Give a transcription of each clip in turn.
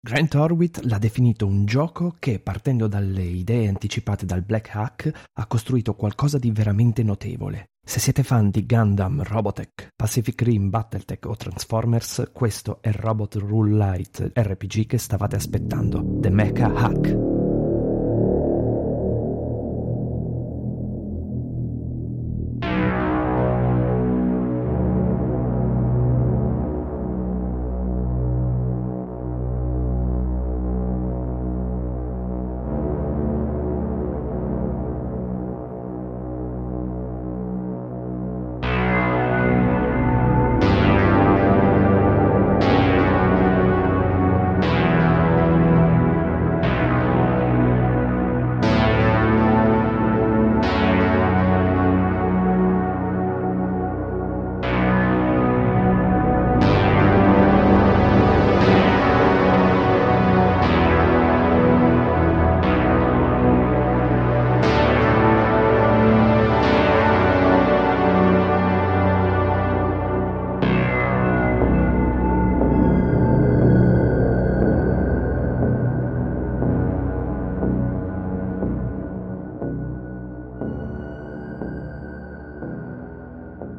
Grant Horwitz l'ha definito un gioco che, partendo dalle idee anticipate dal Black Hack, ha costruito qualcosa di veramente notevole. Se siete fan di Gundam, Robotech, Pacific Rim, Battletech o Transformers, questo è Robot Rule Light RPG che stavate aspettando, The Mecha Hack.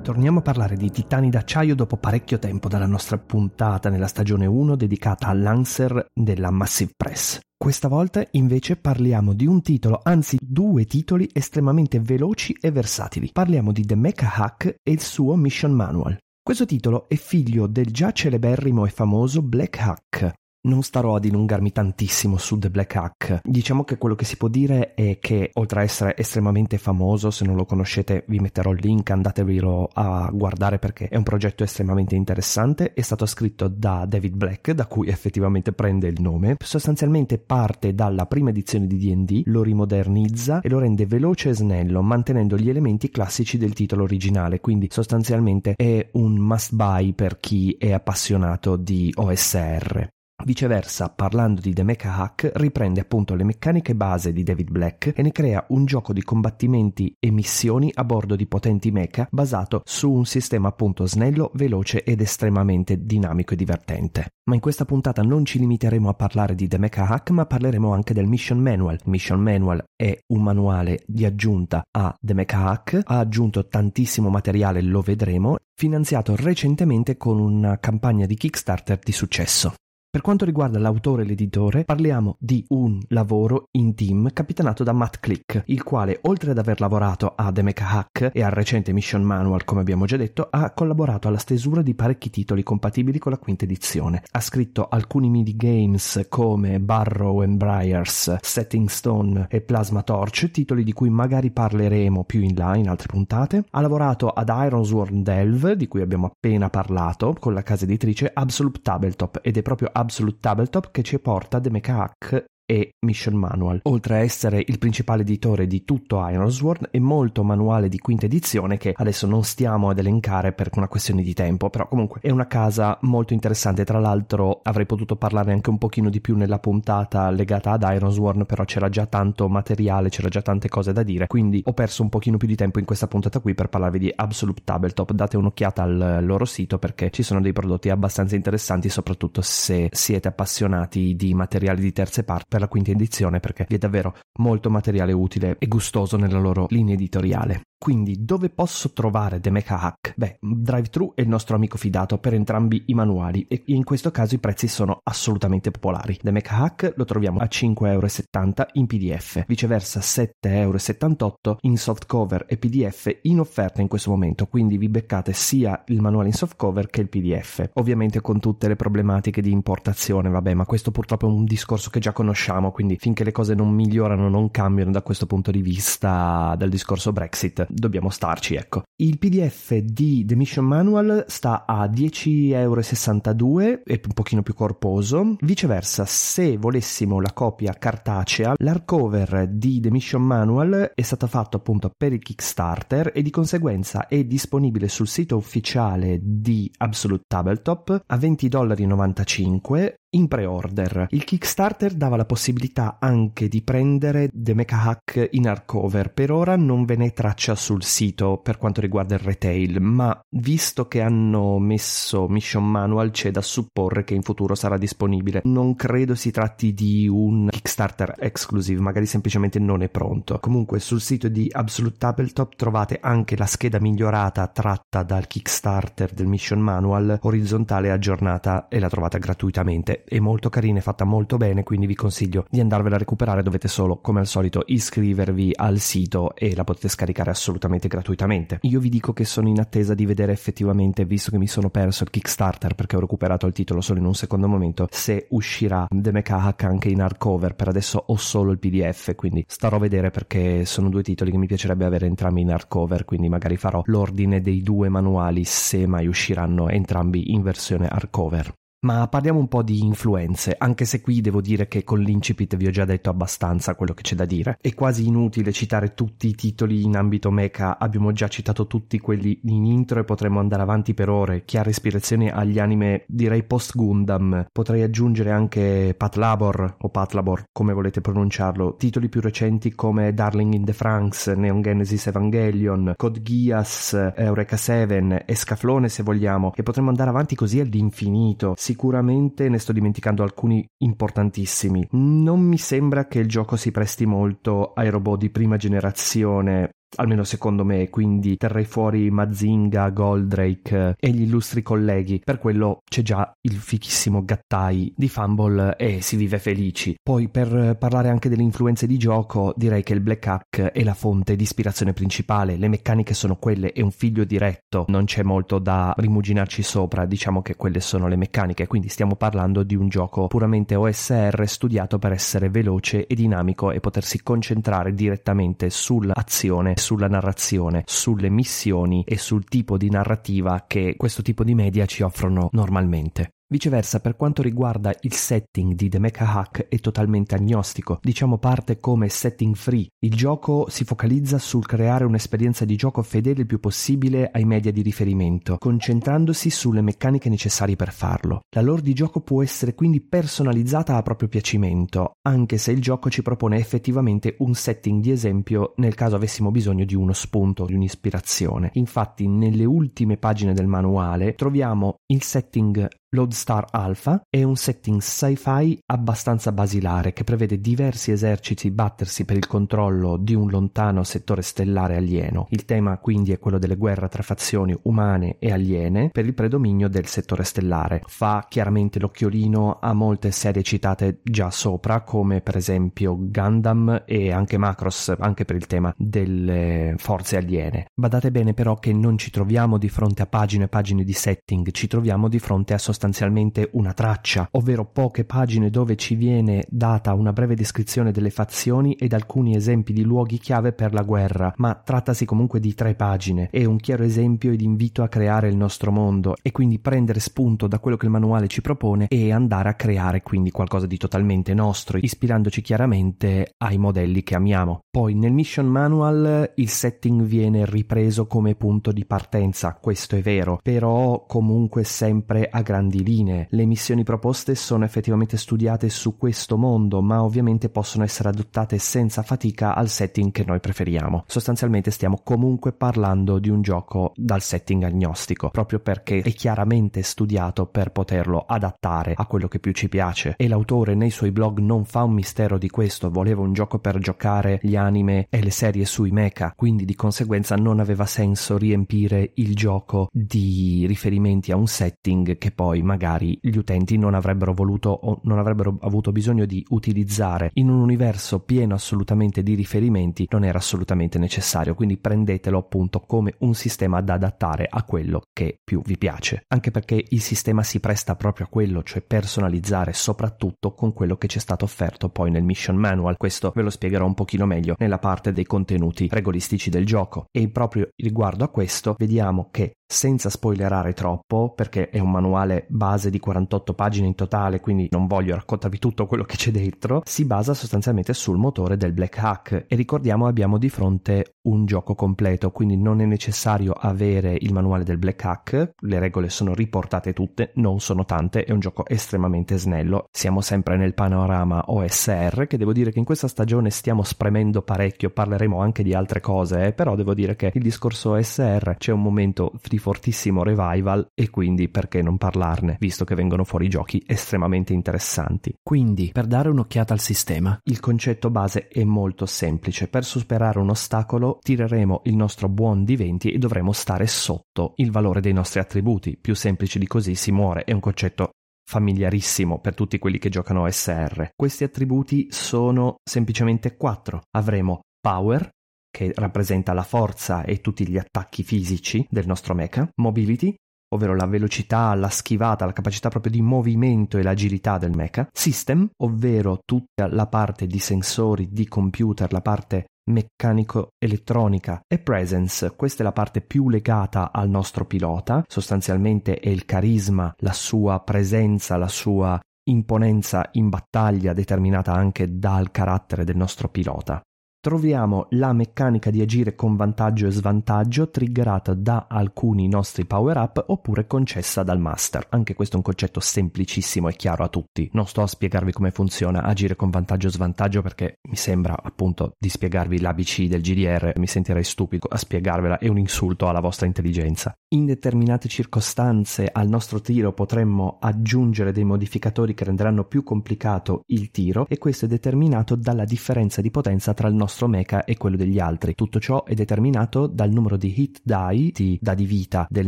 Torniamo a parlare di titani d'acciaio dopo parecchio tempo dalla nostra puntata nella stagione 1 dedicata all'Anser della Massive Press. Questa volta invece parliamo di un titolo, anzi due titoli estremamente veloci e versatili. Parliamo di The Mecha Hack e il suo Mission Manual. Questo titolo è figlio del già celeberrimo e famoso Black Hack, non starò ad dilungarmi tantissimo su The Black Hack. Diciamo che quello che si può dire è che, oltre a essere estremamente famoso, se non lo conoscete vi metterò il link, andatevelo a guardare perché è un progetto estremamente interessante. È stato scritto da David Black, da cui effettivamente prende il nome. Sostanzialmente parte dalla prima edizione di DD, lo rimodernizza e lo rende veloce e snello, mantenendo gli elementi classici del titolo originale. Quindi sostanzialmente è un must buy per chi è appassionato di OSR. Viceversa, parlando di The Mecha Hack, riprende appunto le meccaniche base di David Black e ne crea un gioco di combattimenti e missioni a bordo di potenti mecha basato su un sistema appunto snello, veloce ed estremamente dinamico e divertente. Ma in questa puntata non ci limiteremo a parlare di The Mecha Hack, ma parleremo anche del Mission Manual. Mission Manual è un manuale di aggiunta a The Mecha Hack, ha aggiunto tantissimo materiale, lo vedremo, finanziato recentemente con una campagna di Kickstarter di successo. Per quanto riguarda l'autore e l'editore, parliamo di un lavoro in team capitanato da Matt Click, il quale, oltre ad aver lavorato a The Mecha Hack e al recente Mission Manual, come abbiamo già detto, ha collaborato alla stesura di parecchi titoli compatibili con la quinta edizione. Ha scritto alcuni minigames come Barrow and Briars, Setting Stone e Plasma Torch, titoli di cui magari parleremo più in là in altre puntate. Ha lavorato ad Ironsworn Delve, di cui abbiamo appena parlato, con la casa editrice Absolute Tabletop, ed è proprio Absolute Tabletop che ci porta The Mecha Hack e Mission Manual, oltre a essere il principale editore di tutto Ironsworn e molto manuale di quinta edizione che adesso non stiamo ad elencare per una questione di tempo, però comunque è una casa molto interessante, tra l'altro avrei potuto parlare anche un pochino di più nella puntata legata ad Ironsworn, però c'era già tanto materiale, c'era già tante cose da dire, quindi ho perso un pochino più di tempo in questa puntata qui per parlarvi di Absolute Tabletop, date un'occhiata al loro sito perché ci sono dei prodotti abbastanza interessanti, soprattutto se siete appassionati di materiali di terze parti per la quinta edizione perché vi è davvero molto materiale utile e gustoso nella loro linea editoriale. Quindi dove posso trovare The Mecha Hack? Beh, DriveThru è il nostro amico fidato per entrambi i manuali e in questo caso i prezzi sono assolutamente popolari. The Mecha Hack lo troviamo a 5,70€ in PDF, viceversa 7,78€ in softcover e PDF in offerta in questo momento, quindi vi beccate sia il manuale in softcover che il PDF. Ovviamente con tutte le problematiche di importazione, vabbè, ma questo purtroppo è un discorso che già conosciamo, quindi finché le cose non migliorano, non cambiano da questo punto di vista del discorso Brexit, dobbiamo starci, ecco. Il PDF di The Mission Manual sta a 10,62€, è un pochino più corposo. Viceversa, se volessimo la copia cartacea, l'hardcover di The Mission Manual è stato fatto appunto per il Kickstarter e di conseguenza è disponibile sul sito ufficiale di Absolute Tabletop a 20,95$ in pre-order. Il Kickstarter dava la possibilità anche di prendere The Mecha Hack in hardcover. Per ora non ve ne traccia sul sito per quanto riguarda il retail, ma visto che hanno messo Mission Manual c'è da supporre che in futuro sarà disponibile. Non credo si tratti di un Kickstarter exclusive, magari semplicemente non è pronto. Comunque sul sito di Absolute Tabletop trovate anche la scheda migliorata tratta dal Kickstarter del Mission Manual orizzontale aggiornata e la trovate gratuitamente. È molto carina, è fatta molto bene, quindi vi consiglio di andarvela a recuperare. Dovete solo, come al solito, iscrivervi al sito e la potete scaricare assolutamente gratuitamente. Io vi dico che sono in attesa di vedere effettivamente, visto che mi sono perso il Kickstarter perché ho recuperato il titolo solo in un secondo momento, se uscirà The Mecha Hack anche in hardcover. Per adesso ho solo il PDF, quindi starò a vedere perché sono due titoli che mi piacerebbe avere entrambi in hardcover, quindi magari farò l'ordine dei due manuali se mai usciranno entrambi in versione hardcover. Ma parliamo un po' di influenze, anche se qui devo dire che con l'incipit vi ho già detto abbastanza quello che c'è da dire. È quasi inutile citare tutti i titoli in ambito mecha, abbiamo già citato tutti quelli in intro e potremmo andare avanti per ore. Chiara ispirazione agli anime, direi post Gundam. Potrei aggiungere anche Patlabor o Patlabor, come volete pronunciarlo. Titoli più recenti come Darling in the Franks, Neon Genesis Evangelion, Code Geass, Eureka 7, Escaflone se vogliamo. E potremmo andare avanti così all'infinito sicuramente ne sto dimenticando alcuni importantissimi. Non mi sembra che il gioco si presti molto ai robot di prima generazione almeno secondo me, quindi terrei fuori Mazinga, Goldrake e gli illustri colleghi. Per quello c'è già il fichissimo Gattai di Fumble e si vive felici. Poi per parlare anche delle influenze di gioco, direi che il Black Hack è la fonte di ispirazione principale, le meccaniche sono quelle, è un figlio diretto, non c'è molto da rimuginarci sopra, diciamo che quelle sono le meccaniche, quindi stiamo parlando di un gioco puramente OSR studiato per essere veloce e dinamico e potersi concentrare direttamente sull'azione sulla narrazione, sulle missioni e sul tipo di narrativa che questo tipo di media ci offrono normalmente. Viceversa, per quanto riguarda il setting di The Mecha Hack è totalmente agnostico, diciamo parte come setting free. Il gioco si focalizza sul creare un'esperienza di gioco fedele il più possibile ai media di riferimento, concentrandosi sulle meccaniche necessarie per farlo. La lore di gioco può essere quindi personalizzata a proprio piacimento, anche se il gioco ci propone effettivamente un setting di esempio nel caso avessimo bisogno di uno spunto, di un'ispirazione. Infatti, nelle ultime pagine del manuale troviamo il setting Lodestar Alpha è un setting sci-fi abbastanza basilare che prevede diversi eserciti battersi per il controllo di un lontano settore stellare alieno. Il tema quindi è quello delle guerre tra fazioni umane e aliene per il predominio del settore stellare. Fa chiaramente l'occhiolino a molte serie citate già sopra come per esempio Gundam e anche Macross anche per il tema delle forze aliene. Badate bene però che non ci troviamo di fronte a pagine e pagine di setting, ci troviamo di fronte a sostanzialmente sostanzialmente una traccia, ovvero poche pagine dove ci viene data una breve descrizione delle fazioni ed alcuni esempi di luoghi chiave per la guerra, ma trattasi comunque di tre pagine. È un chiaro esempio ed invito a creare il nostro mondo e quindi prendere spunto da quello che il manuale ci propone e andare a creare quindi qualcosa di totalmente nostro, ispirandoci chiaramente ai modelli che amiamo. Poi nel mission manual il setting viene ripreso come punto di partenza, questo è vero, però comunque sempre a grandi grandi linee. Le missioni proposte sono effettivamente studiate su questo mondo, ma ovviamente possono essere adottate senza fatica al setting che noi preferiamo. Sostanzialmente stiamo comunque parlando di un gioco dal setting agnostico, proprio perché è chiaramente studiato per poterlo adattare a quello che più ci piace. E l'autore nei suoi blog non fa un mistero di questo, voleva un gioco per giocare gli anime e le serie sui mecha, quindi di conseguenza non aveva senso riempire il gioco di riferimenti a un setting che poi poi magari gli utenti non avrebbero voluto o non avrebbero avuto bisogno di utilizzare. In un universo pieno assolutamente di riferimenti non era assolutamente necessario quindi prendetelo appunto come un sistema da adattare a quello che più vi piace. Anche perché il sistema si presta proprio a quello cioè personalizzare soprattutto con quello che ci è stato offerto poi nel mission manual. Questo ve lo spiegherò un pochino meglio nella parte dei contenuti regolistici del gioco. E proprio riguardo a questo vediamo che senza spoilerare troppo, perché è un manuale base di 48 pagine in totale, quindi non voglio raccontarvi tutto quello che c'è dentro, si basa sostanzialmente sul motore del Black Hack e ricordiamo abbiamo di fronte un gioco completo, quindi non è necessario avere il manuale del Black Hack, le regole sono riportate tutte, non sono tante, è un gioco estremamente snello. Siamo sempre nel panorama OSR, che devo dire che in questa stagione stiamo spremendo parecchio, parleremo anche di altre cose, eh, però devo dire che il discorso OSR c'è un momento di fortissimo revival e quindi perché non parlarne, visto che vengono fuori giochi estremamente interessanti. Quindi, per dare un'occhiata al sistema, il concetto base è molto semplice. Per superare un ostacolo tireremo il nostro buon di 20 e dovremo stare sotto il valore dei nostri attributi. Più semplice di così si muore, è un concetto familiarissimo per tutti quelli che giocano OSR. Questi attributi sono semplicemente quattro. Avremo Power, che rappresenta la forza e tutti gli attacchi fisici del nostro mecha, Mobility, ovvero la velocità, la schivata, la capacità proprio di movimento e l'agilità del mecha, System, ovvero tutta la parte di sensori, di computer, la parte meccanico-elettronica e presence, questa è la parte più legata al nostro pilota, sostanzialmente è il carisma, la sua presenza, la sua imponenza in battaglia determinata anche dal carattere del nostro pilota troviamo la meccanica di agire con vantaggio e svantaggio triggerata da alcuni nostri power up oppure concessa dal master. Anche questo è un concetto semplicissimo e chiaro a tutti. Non sto a spiegarvi come funziona agire con vantaggio e svantaggio perché mi sembra appunto di spiegarvi l'ABC del GDR, mi sentirei stupido a spiegarvela, è un insulto alla vostra intelligenza. In determinate circostanze al nostro tiro potremmo aggiungere dei modificatori che renderanno più complicato il tiro e questo è determinato dalla differenza di potenza tra il nostro nostro mecha e quello degli altri. Tutto ciò è determinato dal numero di hit die, di dadi vita del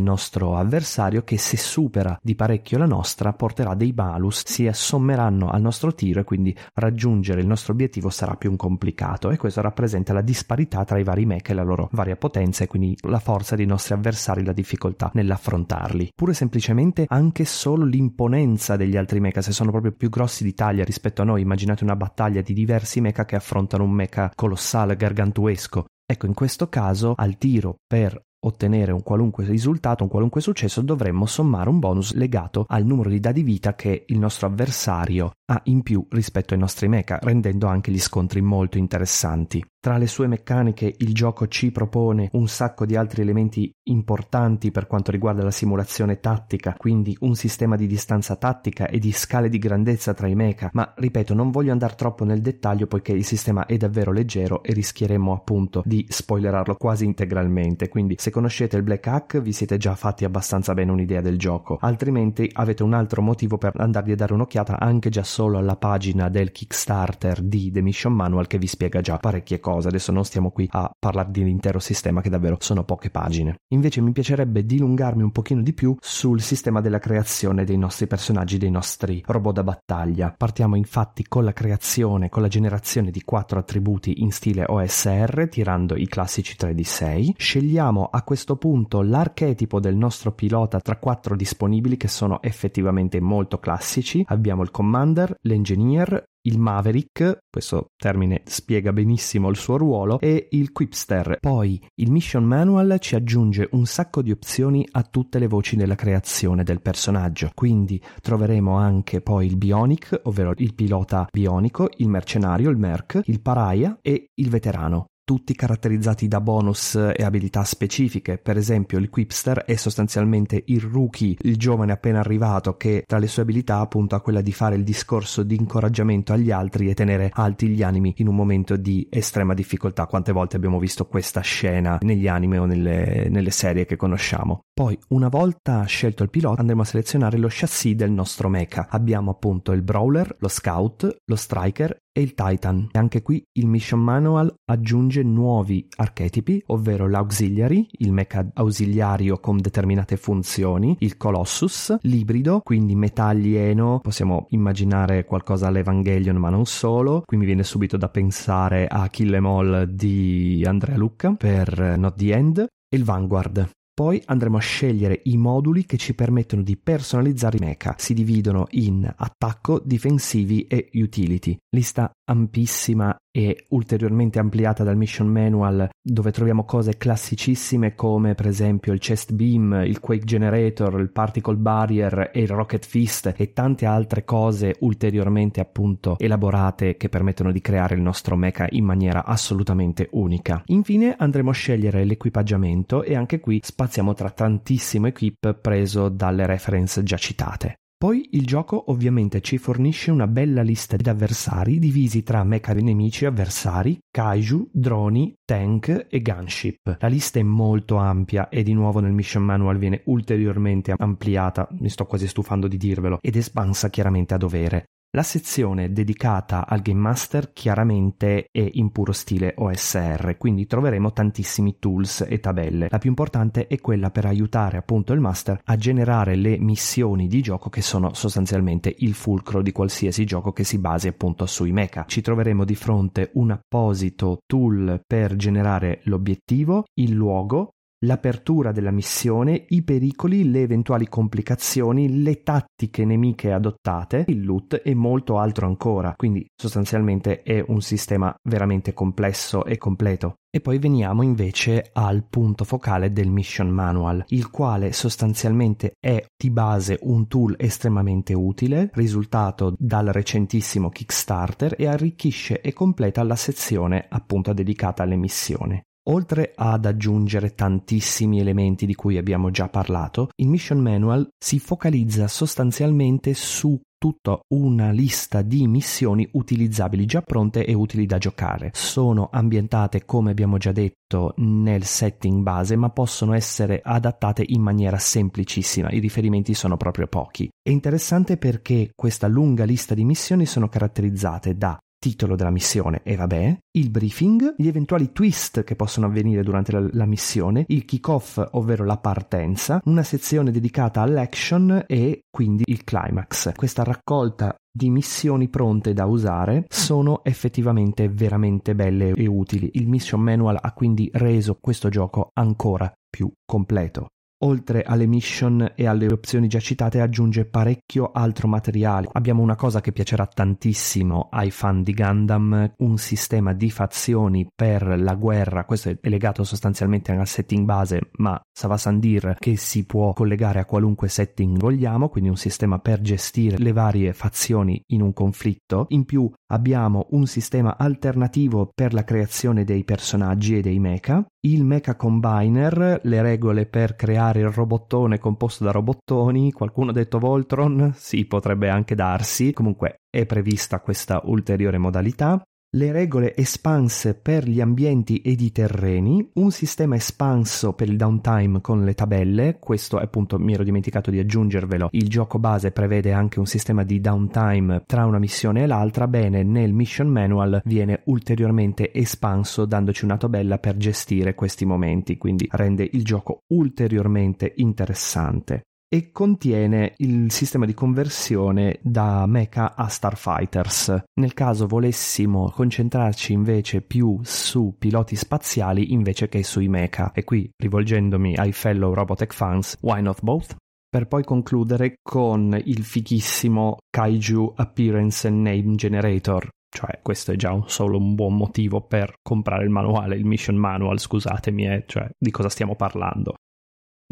nostro avversario che se supera di parecchio la nostra porterà dei malus, si assommeranno al nostro tiro e quindi raggiungere il nostro obiettivo sarà più complicato e questo rappresenta la disparità tra i vari mecha e la loro varia potenza e quindi la forza dei nostri avversari, la difficoltà nell'affrontarli. Pure semplicemente anche solo l'imponenza degli altri mecha, se sono proprio più grossi di taglia rispetto a noi, immaginate una battaglia di diversi mecha che affrontano un mecha colossale colossale, gargantuesco. Ecco, in questo caso al tiro per ottenere un qualunque risultato, un qualunque successo, dovremmo sommare un bonus legato al numero di dadi vita che il nostro avversario ha in più rispetto ai nostri mecha, rendendo anche gli scontri molto interessanti. Tra le sue meccaniche il gioco ci propone un sacco di altri elementi importanti per quanto riguarda la simulazione tattica, quindi un sistema di distanza tattica e di scale di grandezza tra i mecha, ma ripeto non voglio andare troppo nel dettaglio poiché il sistema è davvero leggero e rischieremmo appunto di spoilerarlo quasi integralmente, quindi se conoscete il Black Hack vi siete già fatti abbastanza bene un'idea del gioco, altrimenti avete un altro motivo per andargli a dare un'occhiata anche già solo alla pagina del Kickstarter di The Mission Manual che vi spiega già parecchie cose cosa, adesso non stiamo qui a parlare dell'intero sistema che davvero sono poche pagine. Invece mi piacerebbe dilungarmi un pochino di più sul sistema della creazione dei nostri personaggi, dei nostri robot da battaglia. Partiamo infatti con la creazione, con la generazione di quattro attributi in stile OSR, tirando i classici 3 di 6. Scegliamo a questo punto l'archetipo del nostro pilota tra quattro disponibili che sono effettivamente molto classici. Abbiamo il Commander, l'Engineer, il Maverick, questo termine spiega benissimo il suo ruolo, e il Quipster. Poi il Mission Manual ci aggiunge un sacco di opzioni a tutte le voci della creazione del personaggio, quindi troveremo anche poi il Bionic, ovvero il pilota bionico, il mercenario, il Merc, il Paraia e il veterano tutti caratterizzati da bonus e abilità specifiche. Per esempio, il Quipster è sostanzialmente il rookie, il giovane appena arrivato, che tra le sue abilità appunto ha quella di fare il discorso di incoraggiamento agli altri e tenere alti gli animi in un momento di estrema difficoltà. Quante volte abbiamo visto questa scena negli anime o nelle, nelle serie che conosciamo. Poi, una volta scelto il pilota, andremo a selezionare lo chassis del nostro mecha. Abbiamo appunto il Brawler, lo Scout, lo Striker e il Titan. E anche qui il Mission Manual aggiunge nuovi archetipi, ovvero l'Auxiliary, il mecha ausiliario con determinate funzioni, il Colossus, l'ibrido, quindi metà alieno, possiamo immaginare qualcosa all'Evangelion ma non solo, qui mi viene subito da pensare a Kill Em All di Andrea Lucca per Not the End, e il Vanguard, poi andremo a scegliere i moduli che ci permettono di personalizzare i mecha. Si dividono in attacco, difensivi e utility. Lista ampissima e ulteriormente ampliata dal mission manual dove troviamo cose classicissime come per esempio il chest beam, il quake generator, il particle barrier e il rocket fist e tante altre cose ulteriormente appunto elaborate che permettono di creare il nostro mecha in maniera assolutamente unica. Infine andremo a scegliere l'equipaggiamento e anche qui spaziamo tra tantissimo equip preso dalle reference già citate. Poi il gioco ovviamente ci fornisce una bella lista di avversari divisi tra mecha nemici avversari, kaiju, droni, tank e gunship. La lista è molto ampia e di nuovo nel mission manual viene ulteriormente ampliata, mi sto quasi stufando di dirvelo, ed espansa chiaramente a dovere. La sezione dedicata al Game Master chiaramente è in puro stile OSR, quindi troveremo tantissimi tools e tabelle. La più importante è quella per aiutare appunto il Master a generare le missioni di gioco che sono sostanzialmente il fulcro di qualsiasi gioco che si basi appunto sui mecha. Ci troveremo di fronte un apposito tool per generare l'obiettivo, il luogo, l'apertura della missione, i pericoli, le eventuali complicazioni, le tattiche nemiche adottate, il loot e molto altro ancora. Quindi sostanzialmente è un sistema veramente complesso e completo. E poi veniamo invece al punto focale del Mission Manual, il quale sostanzialmente è di base un tool estremamente utile, risultato dal recentissimo Kickstarter e arricchisce e completa la sezione appunto dedicata alle missioni. Oltre ad aggiungere tantissimi elementi di cui abbiamo già parlato, il Mission Manual si focalizza sostanzialmente su tutta una lista di missioni utilizzabili già pronte e utili da giocare. Sono ambientate, come abbiamo già detto, nel setting base, ma possono essere adattate in maniera semplicissima. I riferimenti sono proprio pochi. È interessante perché questa lunga lista di missioni sono caratterizzate da titolo della missione e vabbè, il briefing, gli eventuali twist che possono avvenire durante la, la missione, il kick-off, ovvero la partenza, una sezione dedicata all'action e quindi il climax. Questa raccolta di missioni pronte da usare sono effettivamente veramente belle e utili. Il mission manual ha quindi reso questo gioco ancora più completo oltre alle mission e alle opzioni già citate, aggiunge parecchio altro materiale. Abbiamo una cosa che piacerà tantissimo ai fan di Gundam, un sistema di fazioni per la guerra, questo è legato sostanzialmente al setting base, ma Savasandir che si può collegare a qualunque setting vogliamo, quindi un sistema per gestire le varie fazioni in un conflitto. In più abbiamo un sistema alternativo per la creazione dei personaggi e dei mecha, il mecha combiner, le regole per creare il robottone composto da robottoni, qualcuno ha detto Voltron? Sì, potrebbe anche darsi, comunque è prevista questa ulteriore modalità le regole espanse per gli ambienti ed i terreni, un sistema espanso per il downtime con le tabelle, questo appunto mi ero dimenticato di aggiungervelo, il gioco base prevede anche un sistema di downtime tra una missione e l'altra, bene nel mission manual viene ulteriormente espanso dandoci una tabella per gestire questi momenti, quindi rende il gioco ulteriormente interessante e contiene il sistema di conversione da mecha a starfighters. Nel caso volessimo concentrarci invece più su piloti spaziali invece che sui mecha. E qui, rivolgendomi ai fellow Robotech fans, why not both? Per poi concludere con il fighissimo Kaiju Appearance and Name Generator, cioè questo è già un, solo un buon motivo per comprare il manuale, il mission manual, scusatemi, eh, cioè di cosa stiamo parlando.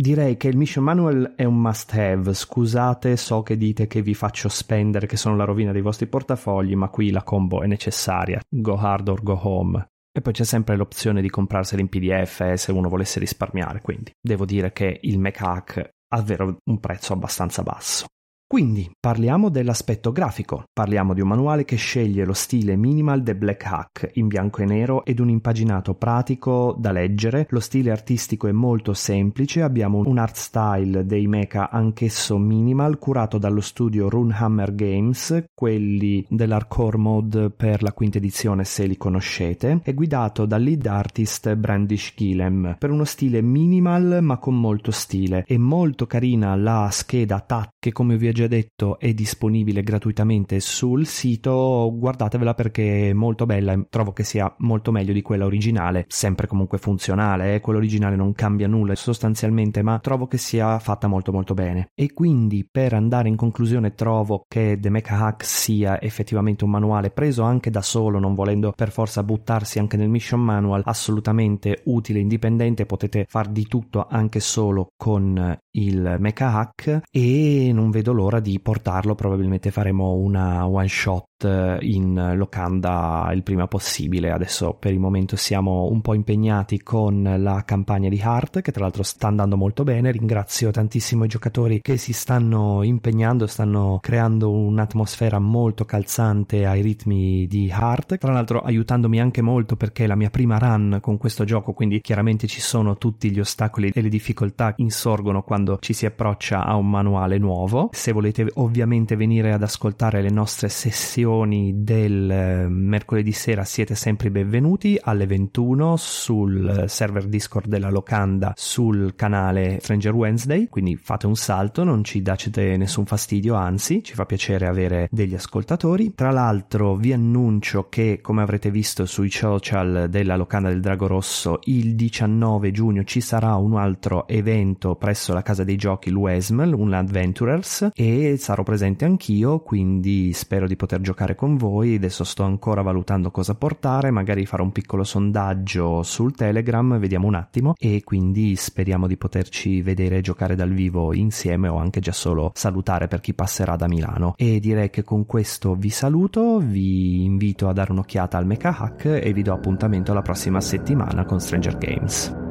Direi che il mission manual è un must have. Scusate, so che dite che vi faccio spendere, che sono la rovina dei vostri portafogli, ma qui la combo è necessaria. Go hard or go home. E poi c'è sempre l'opzione di comprarsela in PDF eh, se uno volesse risparmiare, quindi devo dire che il Mac ha davvero un prezzo abbastanza basso. Quindi parliamo dell'aspetto grafico, parliamo di un manuale che sceglie lo stile minimal The Black Hack in bianco e nero ed un impaginato pratico da leggere, lo stile artistico è molto semplice, abbiamo un art style dei mecha anch'esso minimal curato dallo studio Runehammer Games, quelli dell'hardcore mode per la quinta edizione se li conoscete, è guidato dal lead artist Brandish Gillem per uno stile minimal ma con molto stile, è molto carina la scheda TAC che come vi ho già detto è disponibile gratuitamente sul sito, guardatevela perché è molto bella, trovo che sia molto meglio di quella originale, sempre comunque funzionale, eh? quella originale non cambia nulla sostanzialmente, ma trovo che sia fatta molto molto bene. E quindi per andare in conclusione trovo che The Mecha Hack sia effettivamente un manuale preso anche da solo, non volendo per forza buttarsi anche nel mission manual, assolutamente utile, indipendente, potete far di tutto anche solo con il Mecha Hack e non vedo l'ora di portarlo, probabilmente faremo una one shot eh, in locanda il prima possibile. Adesso per il momento siamo un po' impegnati con la campagna di Heart che tra l'altro sta andando molto bene. Ringrazio tantissimo i giocatori che si stanno impegnando, stanno creando un'atmosfera molto calzante ai ritmi di Heart. Tra l'altro aiutandomi anche molto perché è la mia prima run con questo gioco, quindi chiaramente ci sono tutti gli ostacoli e le difficoltà insorgono quando ci si approccia a un manuale nuovo. Se volete ovviamente venire ad ascoltare le nostre sessioni del eh, mercoledì sera siete sempre benvenuti alle 21 sul server Discord della Locanda sul canale Stranger Wednesday, quindi fate un salto, non ci dacete nessun fastidio, anzi ci fa piacere avere degli ascoltatori. Tra l'altro vi annuncio che come avrete visto sui social della Locanda del Drago Rosso il 19 giugno ci sarà un altro evento presso la casa dei giochi l'UESM, un Adventurers e sarò presente anch'io, quindi spero di poter giocare giocare con voi, adesso sto ancora valutando cosa portare, magari farò un piccolo sondaggio sul Telegram, vediamo un attimo e quindi speriamo di poterci vedere giocare dal vivo insieme o anche già solo salutare per chi passerà da Milano. E direi che con questo vi saluto, vi invito a dare un'occhiata al Mecha Hack e vi do appuntamento la prossima settimana con Stranger Games.